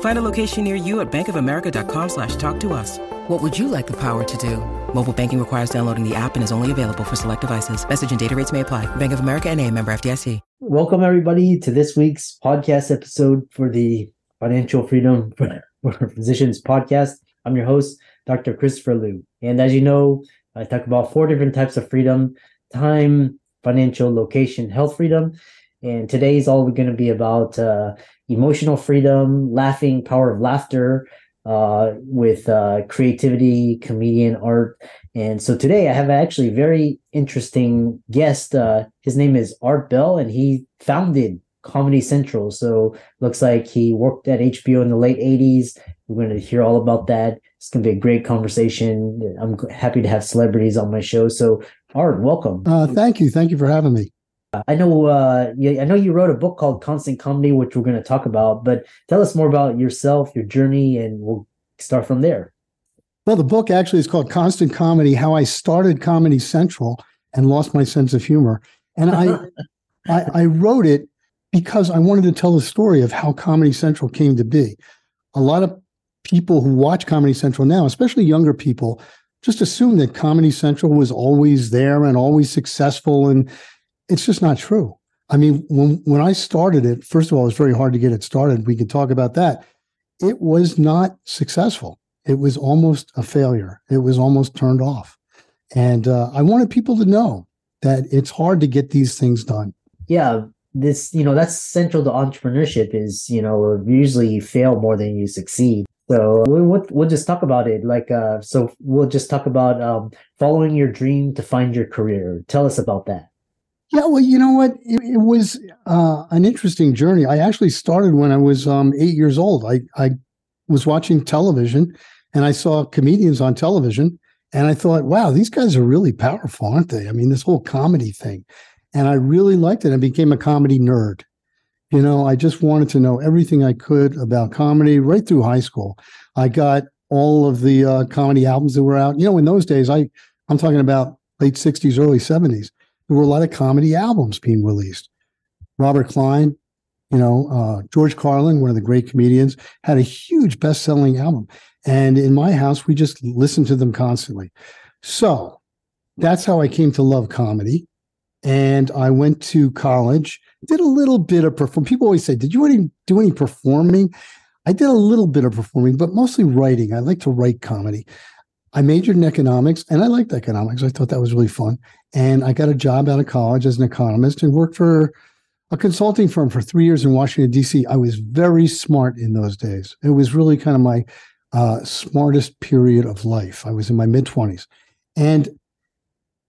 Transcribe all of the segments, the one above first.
Find a location near you at bankofamerica.com slash talk to us. What would you like the power to do? Mobile banking requires downloading the app and is only available for select devices. Message and data rates may apply. Bank of America and a member FDIC. Welcome everybody to this week's podcast episode for the Financial Freedom for Physicians podcast. I'm your host, Dr. Christopher Loo. And as you know, I talk about four different types of freedom, time, financial, location, health freedom. And today is all going to be about uh, emotional freedom, laughing, power of laughter, uh, with uh, creativity, comedian, art. And so today I have actually very interesting guest. Uh, his name is Art Bell, and he founded Comedy Central. So looks like he worked at HBO in the late 80s. We're going to hear all about that. It's going to be a great conversation. I'm happy to have celebrities on my show. So Art, welcome. Uh, thank you. Thank you for having me. I know. Uh, I know you wrote a book called Constant Comedy, which we're going to talk about. But tell us more about yourself, your journey, and we'll start from there. Well, the book actually is called Constant Comedy: How I Started Comedy Central and Lost My Sense of Humor. And I, I, I wrote it because I wanted to tell the story of how Comedy Central came to be. A lot of people who watch Comedy Central now, especially younger people, just assume that Comedy Central was always there and always successful and it's just not true. I mean, when when I started it, first of all, it was very hard to get it started. We could talk about that. It was not successful. It was almost a failure. It was almost turned off. And uh, I wanted people to know that it's hard to get these things done. Yeah, this you know that's central to entrepreneurship. Is you know usually you fail more than you succeed. So we'll, we'll just talk about it. Like, uh, so we'll just talk about um, following your dream to find your career. Tell us about that. Yeah, well, you know what? It, it was uh, an interesting journey. I actually started when I was um, eight years old. I, I was watching television and I saw comedians on television and I thought, wow, these guys are really powerful, aren't they? I mean, this whole comedy thing. And I really liked it. I became a comedy nerd. You know, I just wanted to know everything I could about comedy right through high school. I got all of the uh, comedy albums that were out. You know, in those days, I I'm talking about late 60s, early 70s there were a lot of comedy albums being released. Robert Klein, you know, uh, George Carlin, one of the great comedians, had a huge best selling album. And in my house, we just listened to them constantly. So that's how I came to love comedy. And I went to college, did a little bit of perform. People always say, Did you any, do any performing? I did a little bit of performing, but mostly writing. I like to write comedy. I majored in economics and I liked economics. I thought that was really fun. And I got a job out of college as an economist and worked for a consulting firm for three years in Washington, D.C. I was very smart in those days. It was really kind of my uh, smartest period of life. I was in my mid 20s. And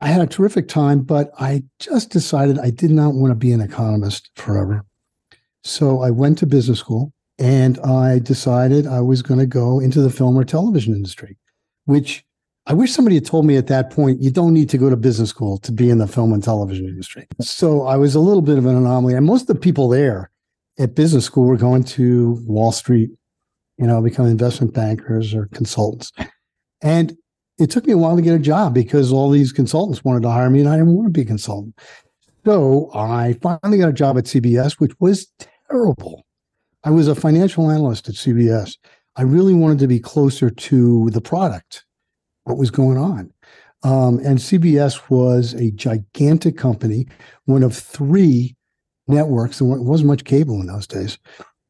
I had a terrific time, but I just decided I did not want to be an economist forever. So I went to business school and I decided I was going to go into the film or television industry which I wish somebody had told me at that point, you don't need to go to business school to be in the film and television industry. So I was a little bit of an anomaly. And most of the people there at business school were going to Wall Street, you know, become investment bankers or consultants. And it took me a while to get a job because all these consultants wanted to hire me and I didn't want to be a consultant. So I finally got a job at CBS, which was terrible. I was a financial analyst at CBS. I really wanted to be closer to the product, what was going on. Um, and CBS was a gigantic company, one of three networks. There wasn't much cable in those days.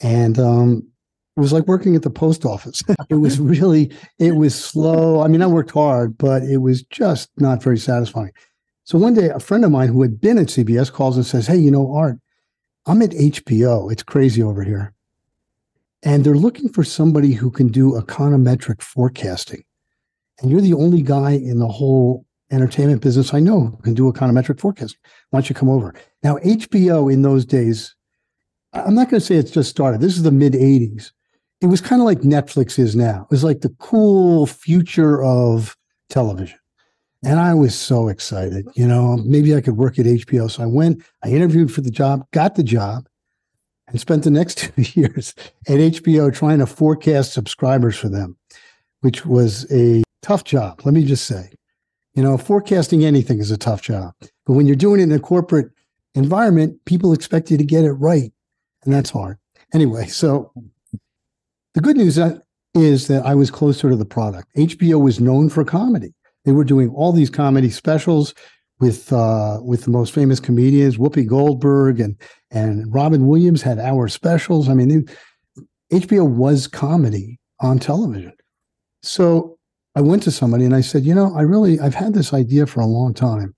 And um, It was like working at the post office. it was really, it was slow. I mean, I worked hard, but it was just not very satisfying. So one day, a friend of mine who had been at CBS calls and says, Hey, you know, Art, I'm at HBO. It's crazy over here. And they're looking for somebody who can do econometric forecasting. And you're the only guy in the whole entertainment business I know who can do econometric forecasting. Why don't you come over? Now, HBO in those days, I'm not going to say it's just started. This is the mid 80s it was kind of like Netflix is now. It was like the cool future of television. And I was so excited, you know, maybe I could work at HBO. So I went, I interviewed for the job, got the job, and spent the next two years at HBO trying to forecast subscribers for them, which was a tough job. Let me just say, you know, forecasting anything is a tough job. But when you're doing it in a corporate environment, people expect you to get it right. And that's hard. Anyway, so the good news uh, is that I was closer to the product. HBO was known for comedy. They were doing all these comedy specials with uh, with the most famous comedians, Whoopi Goldberg and and Robin Williams had hour specials. I mean, they, HBO was comedy on television. So I went to somebody and I said, you know, I really I've had this idea for a long time,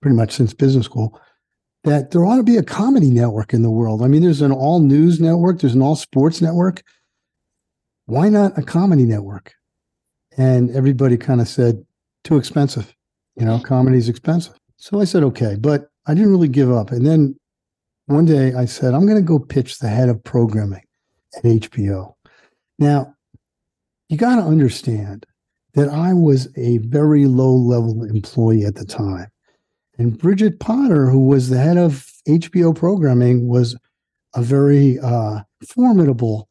pretty much since business school, that there ought to be a comedy network in the world. I mean, there's an all news network, there's an all sports network why not a comedy network? And everybody kind of said, too expensive. You know, comedy's expensive. So I said, okay, but I didn't really give up. And then one day I said, I'm going to go pitch the head of programming at HBO. Now, you got to understand that I was a very low level employee at the time. And Bridget Potter, who was the head of HBO programming, was a very uh, formidable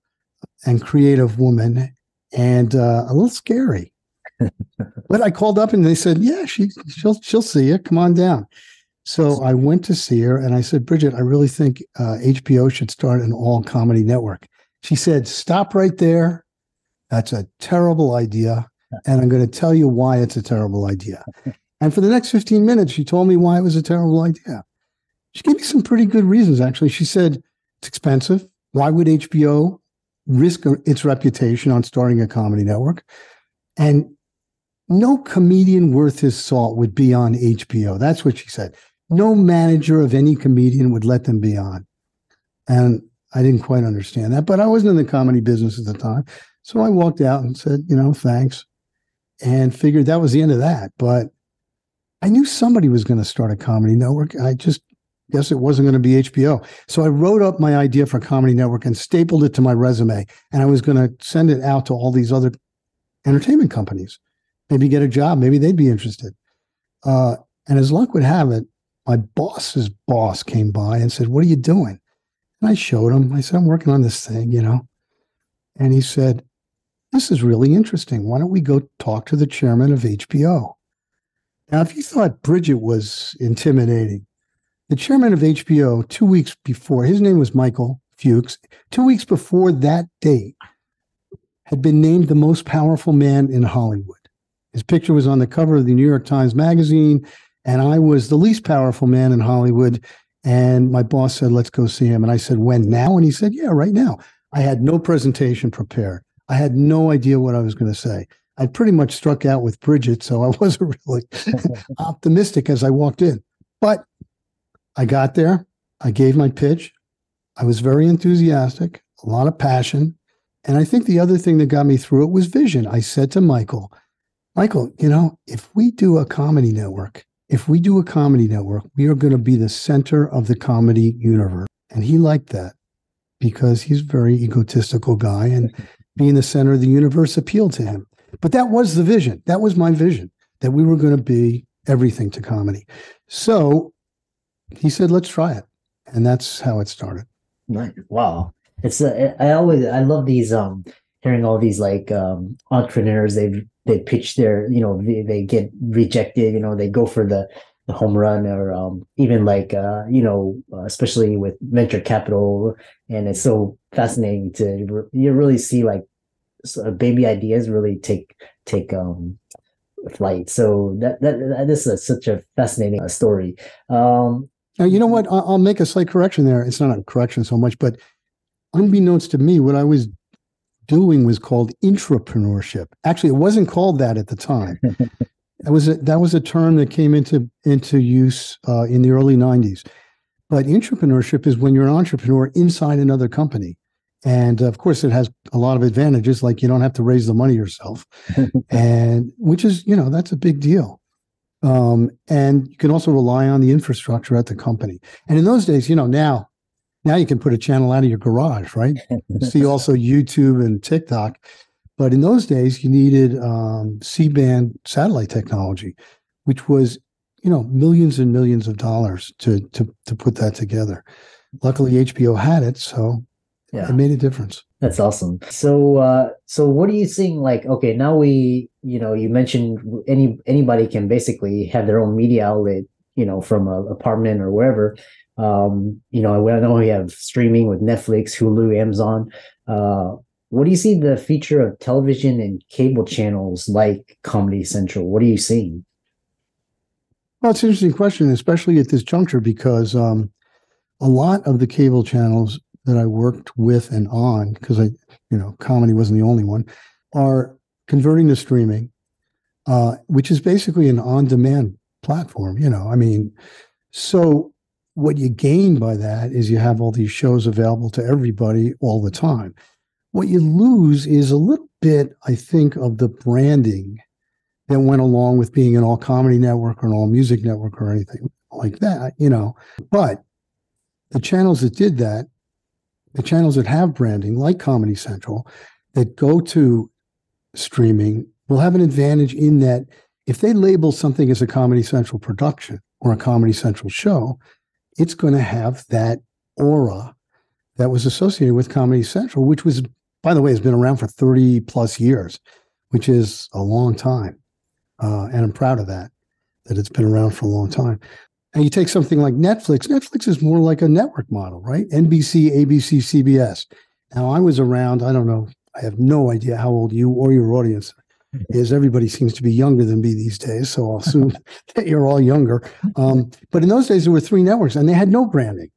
and creative woman and uh, a little scary. But I called up and they said, "Yeah, she she'll she'll see you. Come on down." So I went to see her and I said, "Bridget, I really think uh, HBO should start an all comedy network." She said, "Stop right there. That's a terrible idea, and I'm going to tell you why it's a terrible idea." And for the next 15 minutes, she told me why it was a terrible idea. She gave me some pretty good reasons, actually. She said, It's expensive. Why would HBO risk its reputation on starting a comedy network. And no comedian worth his salt would be on HBO. That's what she said. No manager of any comedian would let them be on. And I didn't quite understand that, but I wasn't in the comedy business at the time. So I walked out and said, you know, thanks, and figured that was the end of that. But I knew somebody was going to start a comedy network. I just guess it wasn't going to be HBO. So I wrote up my idea for a Comedy Network and stapled it to my resume. And I was going to send it out to all these other entertainment companies, maybe get a job, maybe they'd be interested. Uh, and as luck would have it, my boss's boss came by and said, What are you doing? And I showed him. I said, I'm working on this thing, you know. And he said, This is really interesting. Why don't we go talk to the chairman of HBO? Now, if you thought Bridget was intimidating, the chairman of HBO, two weeks before, his name was Michael Fuchs, two weeks before that date, had been named the most powerful man in Hollywood. His picture was on the cover of the New York Times Magazine, and I was the least powerful man in Hollywood. And my boss said, Let's go see him. And I said, When now? And he said, Yeah, right now. I had no presentation prepared. I had no idea what I was going to say. I'd pretty much struck out with Bridget, so I wasn't really optimistic as I walked in. But I got there, I gave my pitch. I was very enthusiastic, a lot of passion. And I think the other thing that got me through it was vision. I said to Michael, Michael, you know, if we do a comedy network, if we do a comedy network, we are going to be the center of the comedy universe. And he liked that because he's a very egotistical guy and being the center of the universe appealed to him. But that was the vision. That was my vision that we were going to be everything to comedy. So he said, let's try it. And that's how it started. Right. Wow. It's, uh, I always, I love these, um, hearing all these like, um, entrepreneurs, they, they pitch their, you know, they, they get rejected, you know, they go for the, the home run or, um, even like, uh, you know, uh, especially with venture capital. And it's so fascinating to, you really see like baby ideas really take, take, um, flight. So that that, that is a, such a fascinating uh, story. Um, now, you know what? I'll make a slight correction there. It's not a correction so much, but unbeknownst to me, what I was doing was called intrapreneurship. Actually, it wasn't called that at the time. that was a, that was a term that came into into use uh, in the early '90s. But intrapreneurship is when you're an entrepreneur inside another company, and of course, it has a lot of advantages, like you don't have to raise the money yourself, and which is you know that's a big deal. Um, and you can also rely on the infrastructure at the company. And in those days, you know, now now you can put a channel out of your garage, right? See also YouTube and TikTok. But in those days, you needed um, C-band satellite technology, which was, you know, millions and millions of dollars to to to put that together. Luckily, HBO had it, so yeah. it made a difference. That's awesome. So, uh, so what are you seeing? Like, okay, now we, you know, you mentioned any anybody can basically have their own media outlet, you know, from a apartment or wherever. Um, you know, I know we have streaming with Netflix, Hulu, Amazon. Uh, what do you see the feature of television and cable channels like Comedy Central? What are you seeing? Well, it's an interesting question, especially at this juncture, because um, a lot of the cable channels that I worked with and on, because I, you know, comedy wasn't the only one, are converting to streaming, uh, which is basically an on-demand platform. You know, I mean, so what you gain by that is you have all these shows available to everybody all the time. What you lose is a little bit, I think, of the branding that went along with being an all comedy network or an all music network or anything like that, you know. But the channels that did that, the channels that have branding, like Comedy Central, that go to streaming will have an advantage in that if they label something as a Comedy Central production or a Comedy Central show, it's going to have that aura that was associated with Comedy Central, which was, by the way, has been around for 30 plus years, which is a long time. Uh, and I'm proud of that, that it's been around for a long time. And you take something like Netflix, Netflix is more like a network model, right? NBC, ABC, CBS. Now, I was around, I don't know, I have no idea how old you or your audience is everybody seems to be younger than me these days. So I'll assume that you're all younger. Um, but in those days, there were three networks and they had no branding.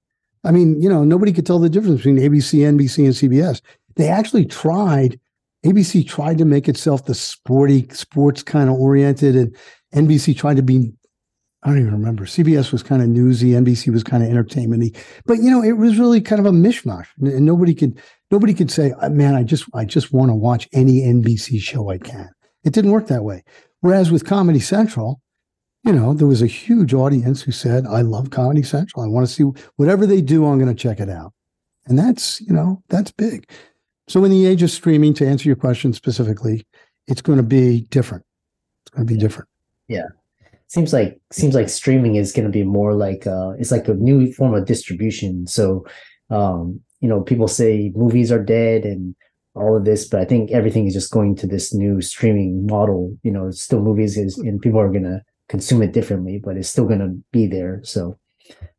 I mean, you know, nobody could tell the difference between ABC, NBC, and CBS. They actually tried, ABC tried to make itself the sporty, sports kind of oriented, and NBC tried to be, I don't even remember. CBS was kind of newsy, NBC was kind of entertainmenty. But you know, it was really kind of a mishmash. And nobody could nobody could say, man, I just I just want to watch any NBC show I can. It didn't work that way. Whereas with Comedy Central, you know, there was a huge audience who said, I love Comedy Central. I want to see whatever they do, I'm going to check it out. And that's, you know, that's big. So in the age of streaming, to answer your question specifically, it's going to be different. It's going to be different. Yeah. Seems like seems like streaming is going to be more like uh it's like a new form of distribution. So um, you know, people say movies are dead and all of this, but I think everything is just going to this new streaming model. You know, it's still movies is, and people are gonna consume it differently, but it's still gonna be there. So,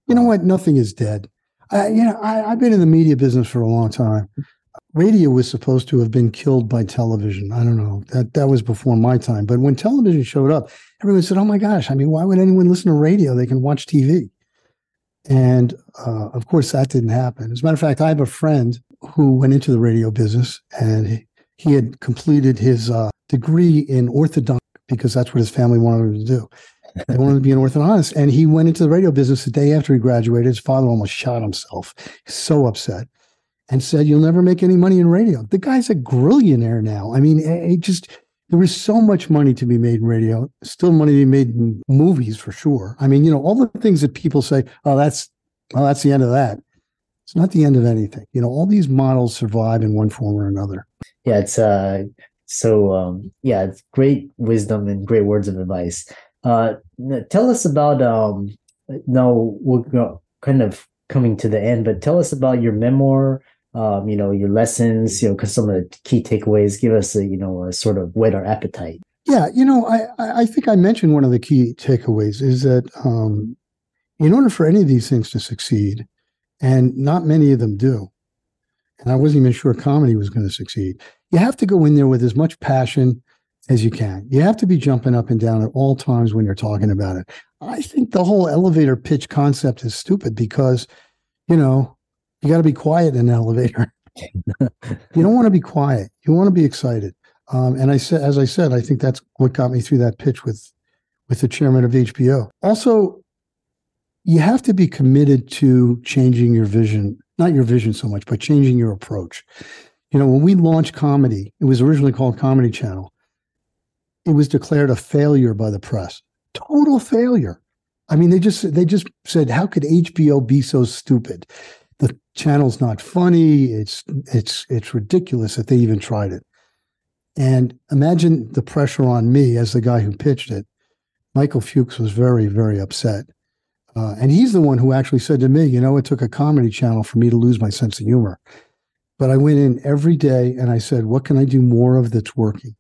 you know what? Nothing is dead. I, you know, I, I've been in the media business for a long time. Radio was supposed to have been killed by television. I don't know that that was before my time. But when television showed up, everyone said, "Oh my gosh! I mean, why would anyone listen to radio? They can watch TV." And uh, of course, that didn't happen. As a matter of fact, I have a friend who went into the radio business and he, had completed his uh, degree in orthodontic because that's what his family wanted him to do. They wanted to be an orthodontist. And he went into the radio business the day after he graduated. His father almost shot himself. So upset and said, You'll never make any money in radio. The guy's a grillionaire now. I mean, it just, there is so much money to be made in radio, still money to be made in movies for sure. I mean, you know, all the things that people say, oh, that's, well, that's the end of that. It's not the end of anything. You know, all these models survive in one form or another. Yeah, it's uh so um yeah, it's great wisdom and great words of advice. Uh tell us about um now we're kind of coming to the end, but tell us about your memoir, um, you know, your lessons, you know, because some of the key takeaways give us a, you know, a sort of whet our appetite. Yeah, you know, I I think I mentioned one of the key takeaways is that um, in order for any of these things to succeed, and not many of them do. And I wasn't even sure comedy was going to succeed. You have to go in there with as much passion as you can. You have to be jumping up and down at all times when you're talking about it. I think the whole elevator pitch concept is stupid because, you know, you got to be quiet in an elevator. you don't want to be quiet. You want to be excited. Um, and I said, as I said, I think that's what got me through that pitch with with the chairman of HBO. Also, you have to be committed to changing your vision, not your vision so much, but changing your approach. You know, when we launched comedy, it was originally called Comedy Channel. It was declared a failure by the press. Total failure. I mean, they just they just said, "How could HBO be so stupid? The channel's not funny. It's it's it's ridiculous that they even tried it." And imagine the pressure on me as the guy who pitched it. Michael Fuchs was very very upset, uh, and he's the one who actually said to me, "You know, it took a comedy channel for me to lose my sense of humor." But I went in every day and I said, "What can I do more of that's working,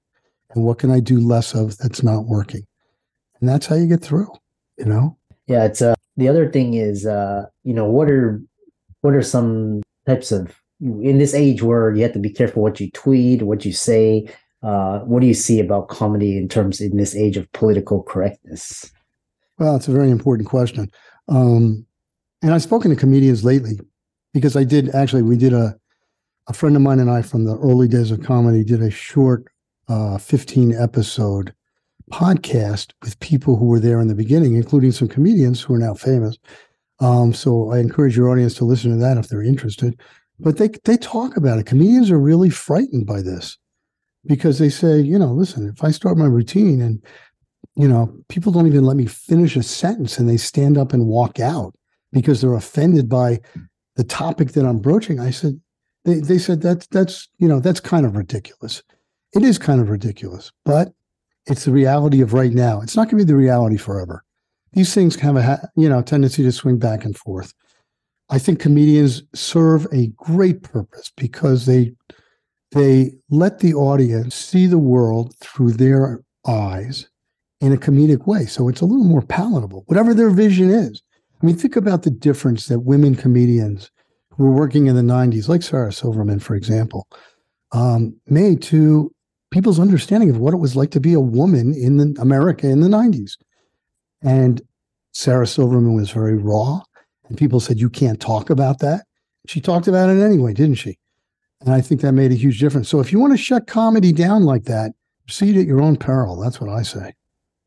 and what can I do less of that's not working?" And that's how you get through. You know. Yeah, it's uh the other thing is uh you know what are what are some types of in this age where you have to be careful what you tweet, what you say. Uh, what do you see about comedy in terms in this age of political correctness? Well, it's a very important question. Um, and I've spoken to comedians lately because I did actually, we did a, a friend of mine and I from the early days of comedy did a short uh, 15 episode podcast with people who were there in the beginning, including some comedians who are now famous. Um, so I encourage your audience to listen to that if they're interested. But they they talk about it. Comedians are really frightened by this because they say, you know, listen, if I start my routine and you know, people don't even let me finish a sentence and they stand up and walk out because they're offended by the topic that I'm broaching. I said, they, they said that's that's you know that's kind of ridiculous. It is kind of ridiculous, but it's the reality of right now. It's not going to be the reality forever. These things have a you know tendency to swing back and forth. I think comedians serve a great purpose because they they let the audience see the world through their eyes in a comedic way. So it's a little more palatable, whatever their vision is. I mean, think about the difference that women comedians who were working in the 90s, like Sarah Silverman, for example, um, made to people's understanding of what it was like to be a woman in the, America in the 90s. And Sarah Silverman was very raw, and people said, You can't talk about that. She talked about it anyway, didn't she? And I think that made a huge difference. So if you want to shut comedy down like that, proceed at your own peril. That's what I say.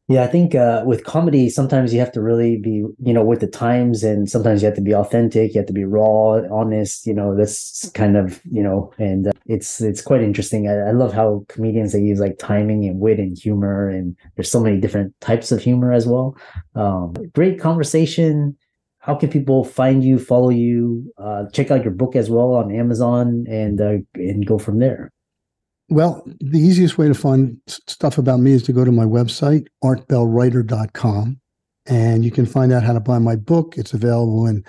Yeah, I think uh, with comedy, sometimes you have to really be, you know, with the times, and sometimes you have to be authentic. You have to be raw, honest. You know, this kind of, you know, and uh, it's it's quite interesting. I, I, love how comedians they use like timing and wit and humor, and there's so many different types of humor as well. Um, great conversation. How can people find you, follow you, uh, check out your book as well on Amazon, and uh, and go from there? Well, the easiest way to find stuff about me is to go to my website, artbellwriter.com, and you can find out how to buy my book. It's available in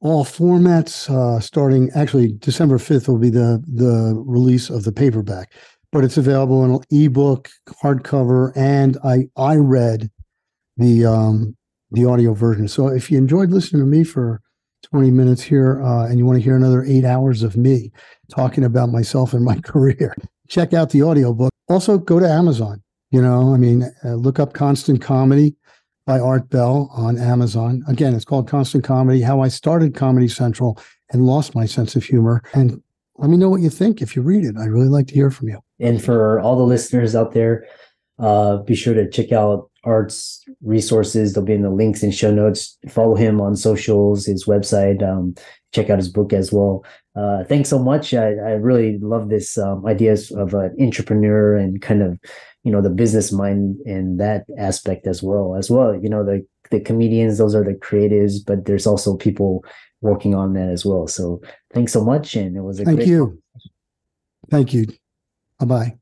all formats, uh, starting actually December 5th will be the, the release of the paperback, but it's available in an ebook, hardcover, and I, I read the, um, the audio version. So if you enjoyed listening to me for 20 minutes here uh, and you want to hear another eight hours of me talking about myself and my career, check out the audiobook. Also, go to Amazon. You know, I mean, uh, look up Constant Comedy by Art Bell on Amazon. Again, it's called Constant Comedy How I Started Comedy Central and Lost My Sense of Humor. And let me know what you think if you read it. I'd really like to hear from you. And for all the listeners out there, uh, be sure to check out Art's resources. They'll be in the links and show notes. Follow him on socials, his website. Um, check out his book as well. Uh, thanks so much. I, I really love this um, ideas of an entrepreneur and kind of, you know, the business mind and that aspect as well. As well, you know, the the comedians, those are the creatives, but there's also people working on that as well. So thanks so much, and it was a great thank you, thank you. Bye bye.